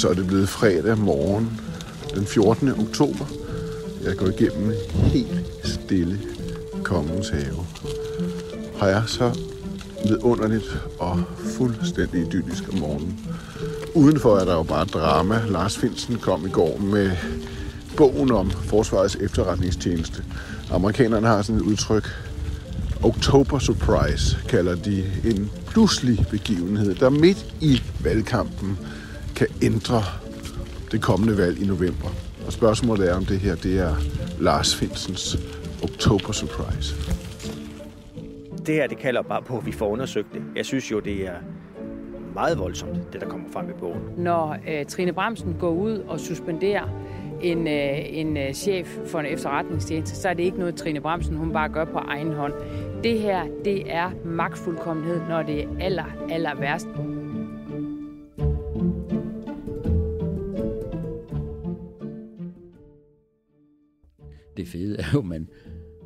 Så er det blevet fredag morgen den 14. oktober. Jeg går igennem helt stille kongens have. Har jeg så vidunderligt og fuldstændig idyllisk om morgenen. Udenfor er der jo bare drama. Lars Finsen kom i går med bogen om Forsvarets efterretningstjeneste. Amerikanerne har sådan et udtryk, October Surprise kalder de en pludselig begivenhed, der midt i valgkampen kan ændre det kommende valg i november. Og spørgsmålet er, om det her det er Lars Finsens October Surprise. Det her, det kalder bare på, at vi får undersøgt det. Jeg synes jo, det er meget voldsomt, det der kommer frem i bogen. Når øh, Trine Bremsen går ud og suspenderer en, øh, en øh, chef for en efterretningstjeneste, så er det ikke noget, Trine Bremsen hun bare gør på egen hånd. Det her, det er magtfuldkommenhed, når det er aller, aller værst. Det fede er jo, man,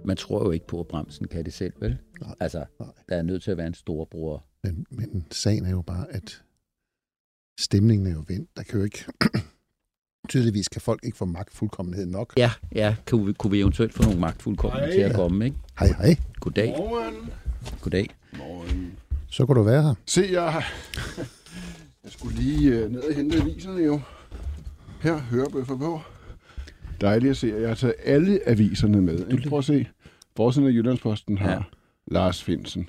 man tror jo ikke på, at bremsen kan det selv, vel? Nej, altså, nej. der er nødt til at være en storbror. Men, men sagen er jo bare, at stemningen er jo vendt. Der kan jo ikke... Tydeligvis kan folk ikke få magt fuldkommenhed nok. Ja, ja, kunne vi, kunne vi eventuelt få nogle magtfuldkommende til at komme, ikke? Hej, hej. Goddag. Morgen. Goddag. Morgen. Så kunne du være her. Se, jeg, jeg skulle lige øh, ned og hente aviserne jo. Her, hørebøffer på. Dejligt at se, jeg har taget alle aviserne med. Ikke? Prøv at se. Forsiden af Jyllandsposten har Ja. Lars Finsen.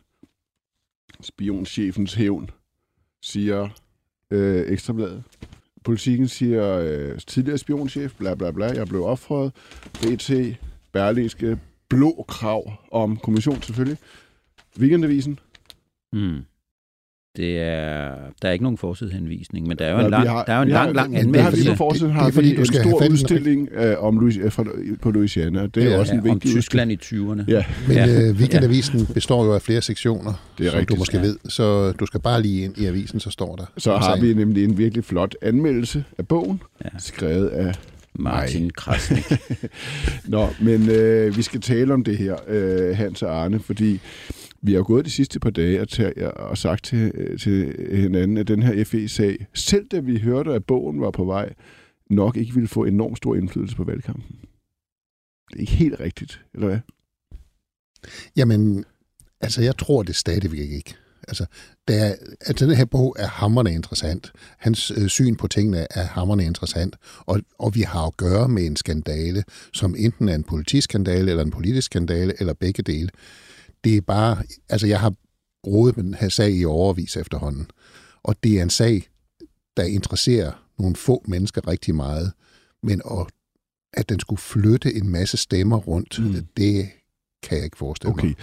Spionchefens hævn, siger øh, Ekstrabladet. Politikken siger øh, tidligere spionchef, bla bla bla, jeg blev opfrøjet. BT, Berlingske, blå krav om kommission selvfølgelig. Weekendavisen, Mm. Det er, der er ikke nogen forsidehenvisning, men der er jo en lang, har- der er jo en har- lang, lang men det har vi anmeldelse på forsiden, Det- har det er fordi, vi du en skal have stor udstilling øh, om Louis, fra, på Louisiana. Det er ja, også en om vigtig Tyskland i 20'erne. Ja, Men Ja, ja. øh, weekendavisen består jo af flere sektioner, Det er som du rigtigt, måske ja. ved. Så du skal bare lige ind i avisen, så står der. så om har vi nemlig en virkelig flot anmeldelse af bogen, Ja. skrevet af Martin Krasnik. Nå, men øh, vi skal tale om det her, øh, Hans og Arne, fordi vi har jo gået de sidste par dage og, tager, og sagt til, øh, til hinanden, at den her FE-sag, selv da vi hørte, at bogen var på vej, nok ikke ville få enormt stor indflydelse på valgkampen. Det er ikke helt rigtigt, eller hvad? Jamen, altså jeg tror det stadigvæk ikke. Altså, der er, altså den her bog er hammerne interessant. Hans øh, syn på tingene er hammerne interessant. Og, og vi har at gøre med en skandale, som enten er en politiskandale, eller en politisk skandale, eller begge dele. Det er bare, altså jeg har rodet med den her sag i overvis efterhånden. Og det er en sag, der interesserer nogle få mennesker rigtig meget. Men at, at den skulle flytte en masse stemmer rundt, Mm. det kan jeg ikke forestille Okay. mig.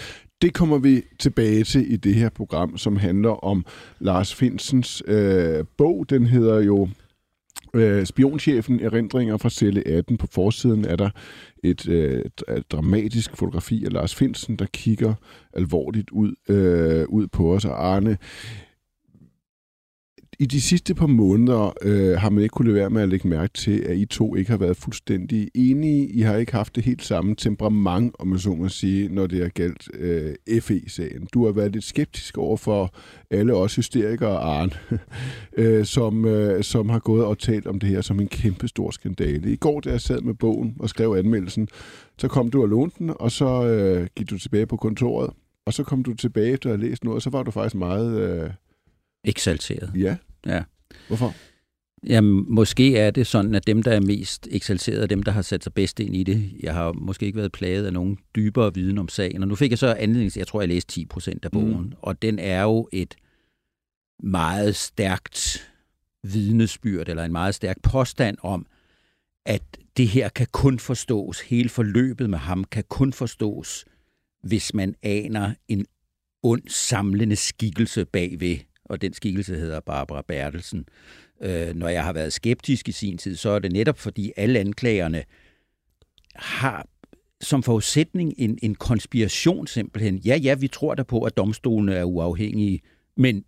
Det kommer vi tilbage til i det her program, som handler om Lars Finsens øh, bog. Den hedder jo øh, Spionchefen Erindringer fra celle 18. På forsiden er der et øh, et dramatisk fotografi af Lars Finsen, der kigger alvorligt ud, øh, ud på os. Og Arne, i de sidste par måneder øh, har man ikke kunne lade være med at lægge mærke til, at I to ikke har været fuldstændig enige. I har ikke haft det helt samme temperament, om man så må sige, når det er galt øh, FE-sagen. Du har været lidt skeptisk over for alle os hysterikere, Arne, øh, som, øh, som har gået og talt om det her som en kæmpe stor skandale. I går, da jeg sad med bogen og skrev anmeldelsen, så kom du og lånte den, og så øh, gik du tilbage på kontoret, og så kom du tilbage efter at have læst noget, og så var du faktisk meget... Øh, Eksalteret. ja. Ja. Hvorfor? Jamen, måske er det sådan, at dem, der er mest eksalteret, er dem, der har sat sig bedst ind i det. Jeg har måske ikke været plaget af nogen dybere viden om sagen. Og nu fik jeg så anledning til, jeg tror, jeg læste 10 procent af bogen. Mm. Og den er jo et meget stærkt vidnesbyrd, eller en meget stærk påstand om, at det her kan kun forstås, hele forløbet med ham kan kun forstås, hvis man aner en ond samlende skikkelse bagved, og den skikkelse hedder Barbara Bertelsen. Øh, når jeg har været skeptisk i sin tid, så er det netop fordi alle anklagerne har som forudsætning en, en konspiration simpelthen. Ja, ja, vi tror der på, at domstolene er uafhængige, men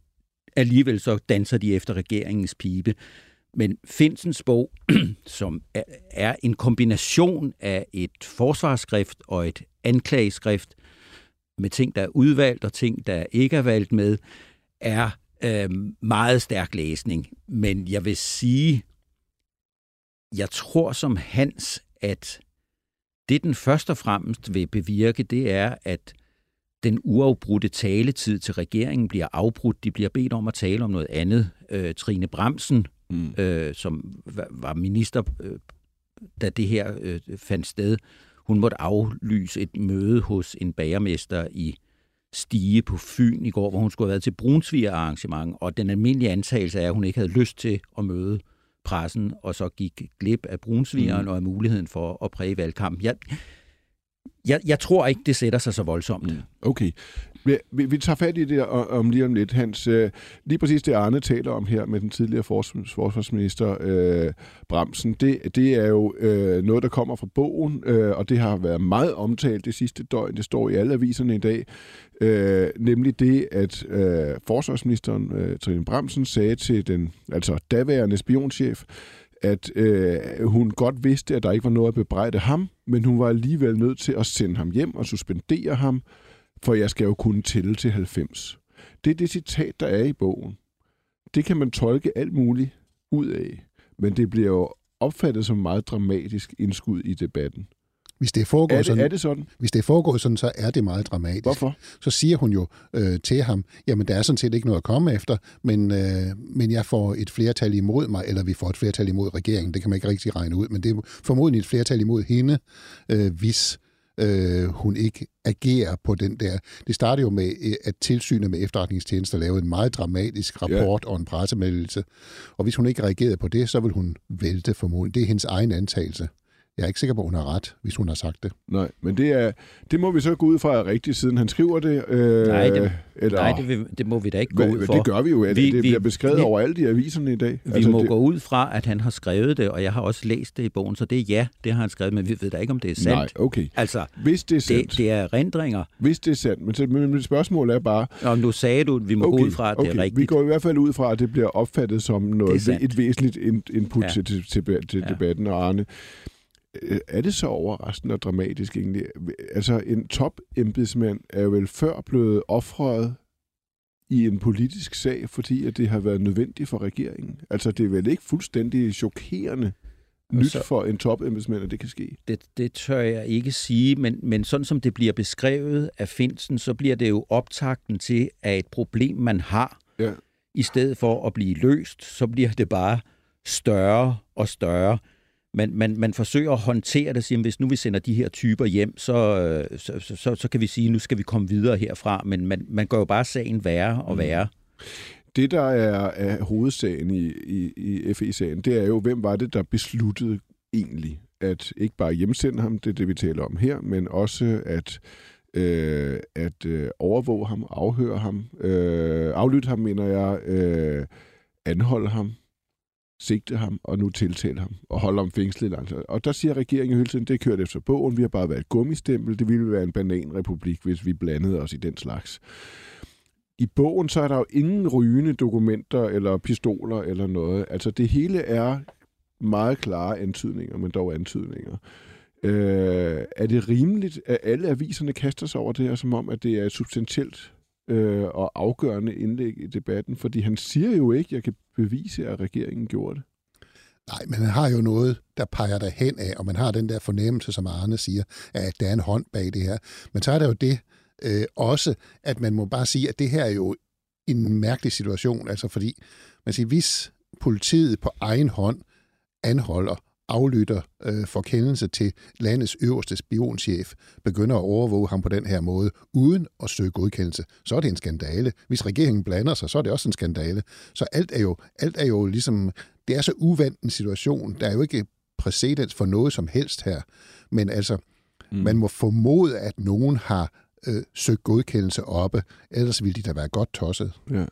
alligevel så danser de efter regeringens pibe. Men Finsens bog, som er, er en kombination af et forsvarsskrift og et anklageskrift, med ting, der er udvalgt og ting, der ikke er valgt med, er øh, meget stærk læsning. Men jeg vil sige, jeg tror som Hans, at det den først og fremmest vil bevirke, det er, at den uafbrudte taletid til regeringen bliver afbrudt. De bliver bedt om at tale om noget andet. Øh, Trine Bremsen, mm. øh, som var minister, øh, da det her øh, fandt sted, hun måtte aflyse et møde hos en bagermester i Stige på Fyn i går, hvor hun skulle have været til Brunsviger arrangement, og den almindelige antagelse er, at hun ikke havde lyst til at møde pressen, og så gik glip af Brunsvigeren mm. og af muligheden for at præge valgkampen. Jeg, jeg, jeg tror ikke, det sætter sig så voldsomt. Mm. Okay. Vi, vi, vi tager fat i det om lige om lidt, Hans. Øh, lige præcis det, Arne taler om her med den tidligere forsvarsminister øh, Bremsen, det, det er jo øh, noget, der kommer fra bogen, øh, og det har været meget omtalt det sidste døgn. Det står i alle aviserne i dag. Øh, nemlig det, at øh, forsvarsministeren øh, Trine Bremsen sagde til den altså daværende spionchef, at øh, hun godt vidste, at der ikke var noget at bebrejde ham, men hun var alligevel nødt til at sende ham hjem og suspendere ham, for jeg skal jo kunne tælle til 90. Det er det citat, der er i bogen. Det kan man tolke alt muligt ud af, men det bliver jo opfattet som meget dramatisk indskud i debatten. Hvis det foregår er det, sådan, er det sådan? Hvis det foregår sådan, så er det meget dramatisk. Hvorfor? Så siger hun jo øh, til ham, jamen der er sådan set ikke noget at komme efter, men, øh, men jeg får et flertal imod mig, eller vi får et flertal imod regeringen, det kan man ikke rigtig regne ud, men det er formodentlig et flertal imod hende, øh, hvis øh, hun ikke agerer på den der. Det startede jo med, øh, at tilsynet med efterretningstjenester lavede en meget dramatisk rapport ja. og en pressemeddelelse. Og hvis hun ikke reagerede på det, så vil hun vælte formodentlig. Det er hendes egen antagelse. Jeg er ikke sikker på, at hun har ret, hvis hun har sagt det. Nej, men det, er, det må vi så gå ud fra rigtigt, siden han skriver det. Øh, nej, det, eller, nej det, vil, det må vi da ikke gå ud fra. Det gør vi jo. Vi, det bliver beskrevet vi, over alle de aviserne i dag. Vi altså, må det, gå ud fra, at han har skrevet det, og jeg har også læst det i bogen, så det er ja, det har han skrevet, men vi ved da ikke, om det er sandt. Nej, okay. Altså, hvis det er sandt. Det, det er rendringer. Hvis det er sandt, men, så, men mit spørgsmål er bare... Om nu sagde du, at vi må okay, gå ud fra, at okay. det er rigtigt. Vi går i hvert fald ud fra, at det bliver opfattet som noget, et væsentligt input ja. til, til, til, til ja. debatten, og Arne er det så overraskende og dramatisk egentlig? Altså, en top embedsmand er vel før blevet offret i en politisk sag, fordi at det har været nødvendigt for regeringen. Altså, det er vel ikke fuldstændig chokerende nyt så, for en topembedsmand, at det kan ske? Det, det tør jeg ikke sige, men, men sådan som det bliver beskrevet af Finsen, så bliver det jo optakten til, at et problem, man har, ja. i stedet for at blive løst, så bliver det bare større og større man, man, man forsøger at håndtere det, siger, hvis nu vi sender de her typer hjem, så, så, så, så, så kan vi sige, nu skal vi komme videre herfra, men man, man gør jo bare sagen værre og mm. værre. Det, der er, er hovedsagen i, i, i FE-sagen, det er jo, hvem var det, der besluttede egentlig at ikke bare hjemsende ham, det er det, vi taler om her, men også at øh, at øh, overvåge ham, afhøre ham, øh, aflytte ham, mener jeg, øh, anholde ham, sigte ham og nu tiltale ham og holde ham fængslet langt. Og der siger regeringen hele tiden, det er kørt efter bogen, vi har bare været et gummistempel, det ville være en bananrepublik, hvis vi blandede os i den slags. I bogen så er der jo ingen rygende dokumenter eller pistoler eller noget. Altså det hele er meget klare antydninger, men dog antydninger. Øh, er det rimeligt, at alle aviserne kaster sig over det her, som om, at det er et substantielt øh, og afgørende indlæg i debatten, fordi han siger jo ikke, at jeg kan bevise, at regeringen gjorde det. Nej, men han har jo noget, der peger der hen af, og man har den der fornemmelse, som Arne siger, at der er en hånd bag det her. Men så er der jo det øh, også, at man må bare sige, at det her er jo en mærkelig situation, altså fordi, man siger, hvis politiet på egen hånd anholder aflytter øh, forkendelse til landets øverste spionchef, begynder at overvåge ham på den her måde, uden at søge godkendelse, så er det en skandale. Hvis regeringen blander sig, så er det også en skandale. Så alt er jo, alt er jo ligesom, det er så uvandt en situation. Der er jo ikke præcedens for noget som helst her. Men altså, mm. man må formode, at nogen har øh, søgt godkendelse oppe, ellers ville de da være godt tosset. Ja.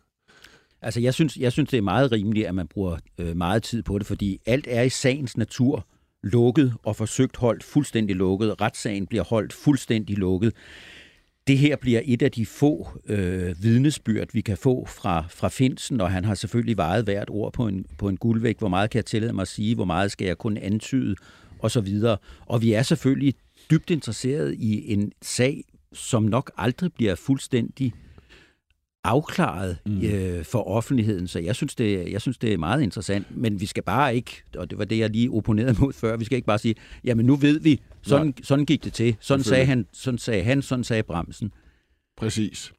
Altså, jeg synes, jeg synes, det er meget rimeligt, at man bruger øh, meget tid på det, fordi alt er i sagens natur lukket og forsøgt holdt fuldstændig lukket. Retssagen bliver holdt fuldstændig lukket. Det her bliver et af de få øh, vidnesbyrd, vi kan få fra, fra Finsen, og han har selvfølgelig vejet hvert ord på en, på en guldvæg. Hvor meget kan jeg tillade mig at sige? Hvor meget skal jeg kun antyde? Og så videre. Og vi er selvfølgelig dybt interesseret i en sag, som nok aldrig bliver fuldstændig afklaret mm. øh, for offentligheden, så jeg synes, det, jeg synes, det er meget interessant, men vi skal bare ikke, og det var det, jeg lige opponerede mod før, vi skal ikke bare sige, jamen nu ved vi, sådan, sådan gik det til, sådan sagde, han, sådan sagde han, sådan sagde Bremsen. Præcis.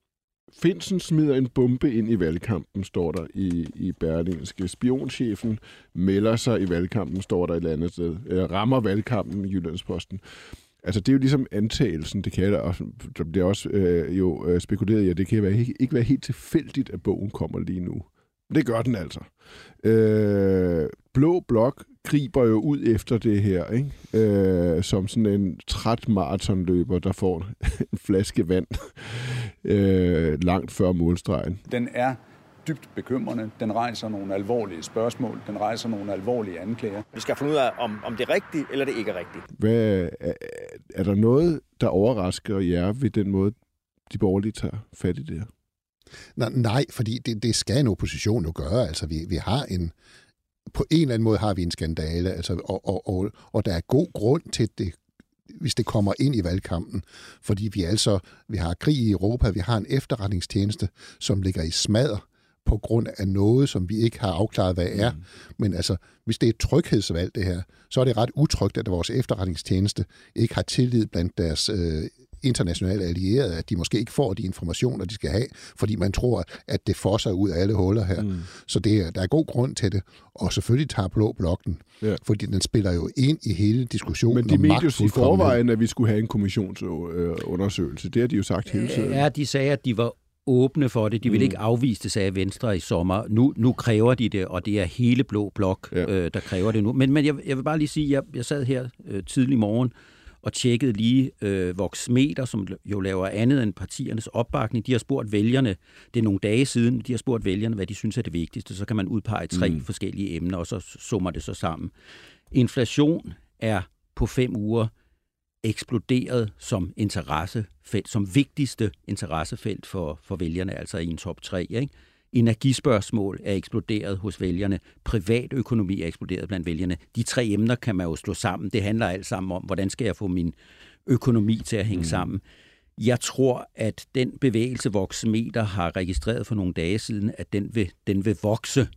Finsen smider en bombe ind i valgkampen, står der i, i Berlingske. Spionchefen melder sig i valgkampen, står der et eller andet sted. Eller rammer valgkampen i Jyllandsposten. Altså, det er jo ligesom antagelsen, det kan da også der bliver også øh, jo øh, spekuleret i, at det kan være, ikke, ikke være helt tilfældigt, at bogen kommer lige nu. Men det gør den altså. Øh, Blå Blok griber jo ud efter det her, ikke? Øh, som sådan en træt maratonløber, der får en flaske vand øh, langt før målstregen. Den er dybt bekymrende. Den rejser nogle alvorlige spørgsmål. Den rejser nogle alvorlige anklager. Vi skal finde ud af, om, om det er rigtigt, eller det ikke er rigtigt. Hvad, er, er der noget, der overrasker jer ved den måde, de borgerlige tager fat i det her? Nej, fordi det, det skal en opposition jo gøre. Altså, vi, vi har en, på en eller anden måde har vi en skandale, altså, og, og, og, og der er god grund til det, hvis det kommer ind i valgkampen. Fordi vi altså, vi har krig i Europa, vi har en efterretningstjeneste, som ligger i smadder på grund af noget, som vi ikke har afklaret, hvad er. Mm. Men altså, hvis det er et tryghedsvalg, det her, så er det ret utrygt, at vores efterretningstjeneste ikke har tillid blandt deres øh, internationale allierede, at de måske ikke får de informationer, de skal have, fordi man tror, at det får sig ud af alle huller her. Mm. Så det, der er god grund til det. Og selvfølgelig tager Blå Blokken, ja. fordi den spiller jo ind i hele diskussionen Men de mente jo i forvejen, at vi skulle have en kommissionsundersøgelse. Det har de jo sagt hele tiden. Ja, de sagde, at de var åbne for det. De vil mm. ikke afvise det, sagde Venstre i sommer. Nu, nu kræver de det, og det er hele Blå Blok, ja. øh, der kræver det nu. Men, men jeg, jeg vil bare lige sige, jeg, jeg sad her øh, tidlig morgen og tjekkede lige øh, Voxmeter, som jo laver andet end partiernes opbakning. De har spurgt vælgerne, det er nogle dage siden, de har spurgt vælgerne, hvad de synes er det vigtigste. Så kan man udpege tre mm. forskellige emner, og så summer det så sammen. Inflation er på fem uger eksploderet som interessefelt, som vigtigste interessefelt for, for vælgerne, altså i en top 3. Ikke? Energispørgsmål er eksploderet hos vælgerne. Privatøkonomi er eksploderet blandt vælgerne. De tre emner kan man jo slå sammen. Det handler alt sammen om, hvordan skal jeg få min økonomi til at hænge mm. sammen. Jeg tror, at den bevægelse, Voxmeter har registreret for nogle dage siden, at den vil, den vil vokse.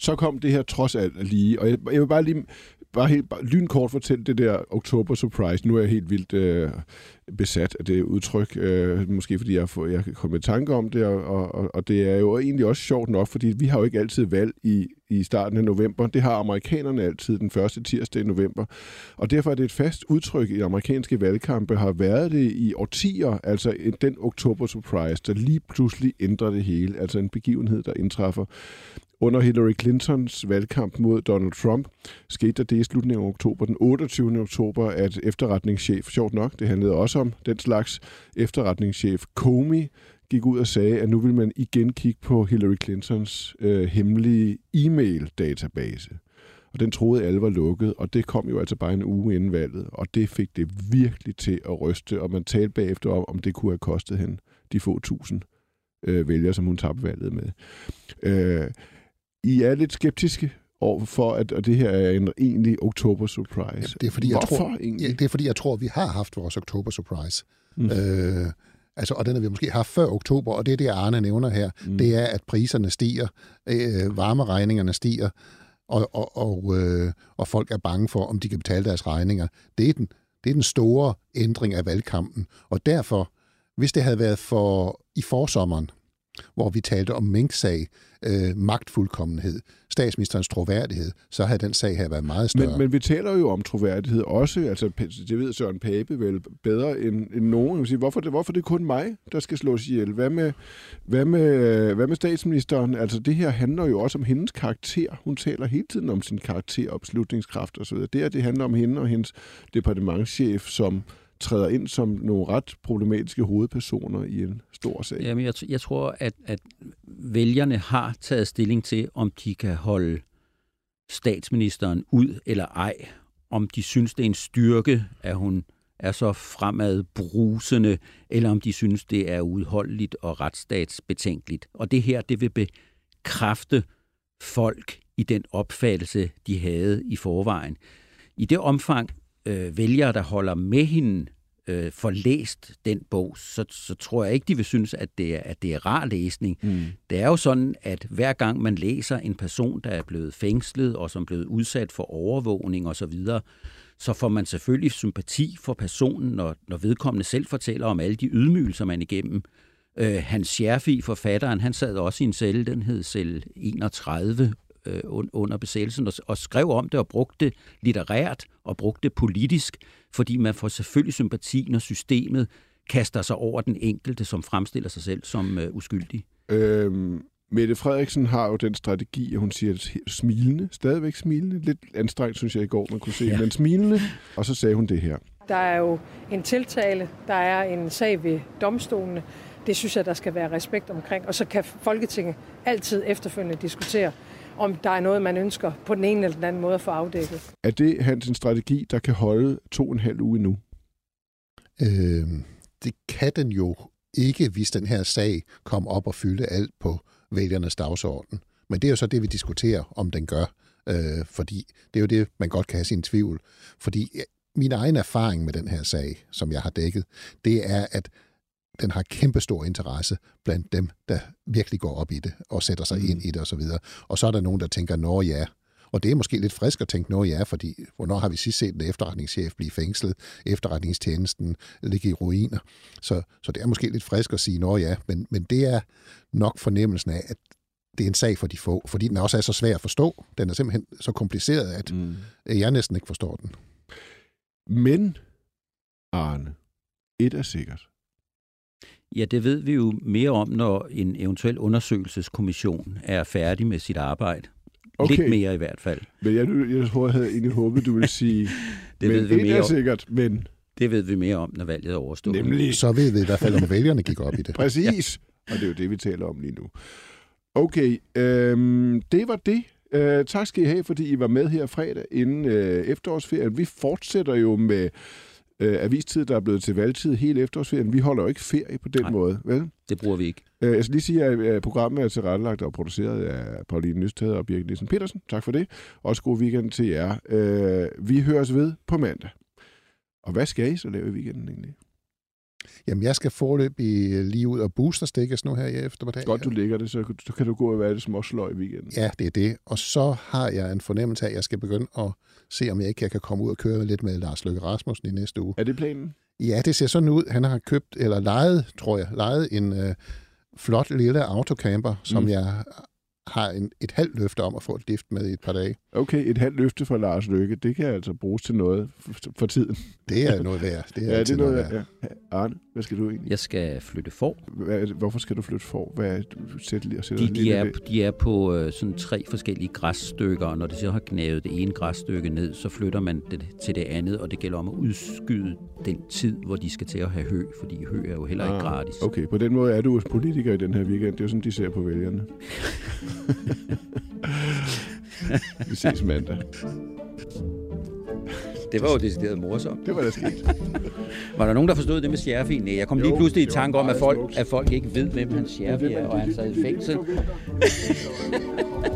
Så kom det her trods alt lige, og jeg, jeg vil bare lige bare helt bare lynkort fortælle det der Oktober Surprise. Nu er jeg helt vildt øh, besat af det udtryk, øh, måske fordi jeg, får, jeg kan komme i tanke om det, og, og, og det er jo egentlig også sjovt nok, fordi vi har jo ikke altid valg i, i starten af november. Det har amerikanerne altid den første tirsdag i november. Og derfor er det et fast udtryk i amerikanske valgkampe, har været det i årtier, altså den Oktober Surprise, der lige pludselig ændrer det hele, altså en begivenhed, der indtræffer under Hillary Clintons valgkamp mod Donald Trump skete der det i slutningen af oktober, den 28. oktober, at efterretningschef, sjovt nok, det handlede også om den slags efterretningschef, Comey, gik ud og sagde, at nu vil man igen kigge på Hillary Clintons øh, hemmelige e-mail-database. Og den troede alle var lukket, og det kom jo altså bare en uge inden valget, og det fik det virkelig til at ryste, og man talte bagefter om, om det kunne have kostet hende de få tusind øh, vælgere, som hun tabte valget med. Øh, i er lidt skeptiske over for, at, at det her er en egentlig oktober surprise. Ja, det er fordi, Hvorfor jeg tror, egentlig? Ja, det er fordi, jeg tror, vi har haft vores oktober surprise. Mm. Øh, altså, og den har vi måske haft før oktober, og det er det, Arne nævner her. Mm. Det er, at priserne stiger, øh, varmeregningerne stiger, og, og, og, øh, og folk er bange for, om de kan betale deres regninger. Det er den, det er den store ændring af valgkampen. Og derfor, hvis det havde været for i forsommeren, hvor vi talte om Mink-sag, øh, magtfuldkommenhed, statsministerens troværdighed, så havde den sag her været meget større. Men, men vi taler jo om troværdighed også, altså det ved Søren Pape vel bedre end, end nogen. Sige, hvorfor, det, hvorfor det er kun mig, der skal slås ihjel? Hvad med, hvad, med, hvad med statsministeren? Altså det her handler jo også om hendes karakter. Hun taler hele tiden om sin karakter, opslutningskraft osv. Det her, det handler om hende og hendes departementschef, som træder ind som nogle ret problematiske hovedpersoner i en stor sag. Jamen, jeg, jeg tror, at, at vælgerne har taget stilling til, om de kan holde statsministeren ud eller ej. Om de synes, det er en styrke, at hun er så fremad brusende, eller om de synes, det er udholdeligt og retsstatsbetænkeligt. Og det her, det vil bekræfte folk i den opfattelse, de havde i forvejen. I det omfang, øh, vælgere, der holder med hende, øh, får læst den bog, så, så tror jeg ikke, de vil synes, at det er, at det er rar læsning. Mm. Det er jo sådan, at hver gang man læser en person, der er blevet fængslet og som er blevet udsat for overvågning osv., så, så får man selvfølgelig sympati for personen, når, når vedkommende selv fortæller om alle de ydmygelser, man igennem. Øh, Hans Scherfi, forfatteren, han sad også i en celle, den hed celle 31, øh, under besættelsen og, og skrev om det og brugte det litterært og brugte det politisk, fordi man får selvfølgelig sympati, når systemet kaster sig over den enkelte, som fremstiller sig selv som øh, uskyldig. Øhm, Mette Frederiksen har jo den strategi, at hun siger smilende, stadigvæk smilende, lidt anstrengt, synes jeg i går, man kunne se, ja. men smilende, og så sagde hun det her. Der er jo en tiltale, der er en sag ved domstolene, det synes jeg, der skal være respekt omkring, og så kan Folketinget altid efterfølgende diskutere, om der er noget, man ønsker på den ene eller den anden måde at få afdækket. Er det hans en strategi, der kan holde to og en halv uge nu? Øh, det kan den jo ikke, hvis den her sag kommer op og fylde alt på vælgernes dagsorden. Men det er jo så det, vi diskuterer, om den gør. Øh, fordi det er jo det, man godt kan have sin tvivl. Fordi min egen erfaring med den her sag, som jeg har dækket, det er, at den har kæmpestor interesse blandt dem, der virkelig går op i det og sætter sig mm. ind i det osv. Og, og så er der nogen, der tænker, nå ja, og det er måske lidt frisk at tænke, nå ja, fordi hvornår har vi sidst set en efterretningschef blive fængslet, efterretningstjenesten ligge i ruiner. Så, så det er måske lidt frisk at sige, nå ja, men, men det er nok fornemmelsen af, at det er en sag for de få, fordi den også er så svær at forstå. Den er simpelthen så kompliceret, at mm. jeg næsten ikke forstår den. Men, Arne, et er sikkert. Ja, det ved vi jo mere om, når en eventuel undersøgelseskommission er færdig med sit arbejde. Okay. Lidt mere i hvert fald. Men jeg, jeg tror, jeg havde egentlig håbet, du ville sige, det ved vi mere er sikkert, men... Det ved vi mere om, når valget er overstået. Nemlig. Så ved vi i hvert fald, om vælgerne gik op i det. Præcis. Ja. Og det er jo det, vi taler om lige nu. Okay, øhm, det var det. Øh, tak skal I have, fordi I var med her fredag inden øh, efterårsferien. Vi fortsætter jo med øh, avistid, der er blevet til valgtid hele efterårsferien. Vi holder jo ikke ferie på den Nej, måde, vel? det bruger vi ikke. Øh, jeg skal lige sige, at programmet er tilrettelagt og produceret af Pauline Nysted og Birgit Nielsen Petersen. Tak for det. Også god weekend til jer. Øh, vi høres ved på mandag. Og hvad skal I så lave i weekenden egentlig? Jamen, jeg skal forløbe lige ud og boosterstikkes nu her i eftermiddag. Godt, du ligger det, så, så kan du gå og være det småsløj i weekenden. Ja, det er det. Og så har jeg en fornemmelse af, at jeg skal begynde at se, om jeg ikke kan komme ud og køre lidt med Lars Løkke Rasmussen i næste uge. Er det planen? Ja, det ser sådan ud. Han har købt, eller lejet, tror jeg, lejet en øh, flot lille autocamper, som mm. jeg har en, et halvt løfte om at få et lift med i et par dage. Okay, et halvt løfte fra Lars Løkke, det kan altså bruges til noget for, for tiden. Det er noget værd. Det er, ja, det er noget, noget værd. Ja. Arne, hvad skal du egentlig? Jeg skal flytte for. Hvad, hvorfor skal du flytte for? Hvad er du sætter, sætter de, de, er, de er på øh, sådan tre forskellige græsstykker, og når de så har knævet det ene græsstykke ned, så flytter man det til det andet, og det gælder om at udskyde den tid, hvor de skal til at have hø, fordi hø er jo heller ikke ah, gratis. Okay, på den måde er du politiker i den her weekend. Det er jo sådan, de ser på vælgerne. Vi ses mandag. Det var jo decideret morsomt. Det var da sket. var der nogen, der forstod det med Scherfi? Nej, jeg kom lige pludselig i tanke om, at folk, at folk ikke ved, hvem hans Scherfi er, og han sad i fængsel.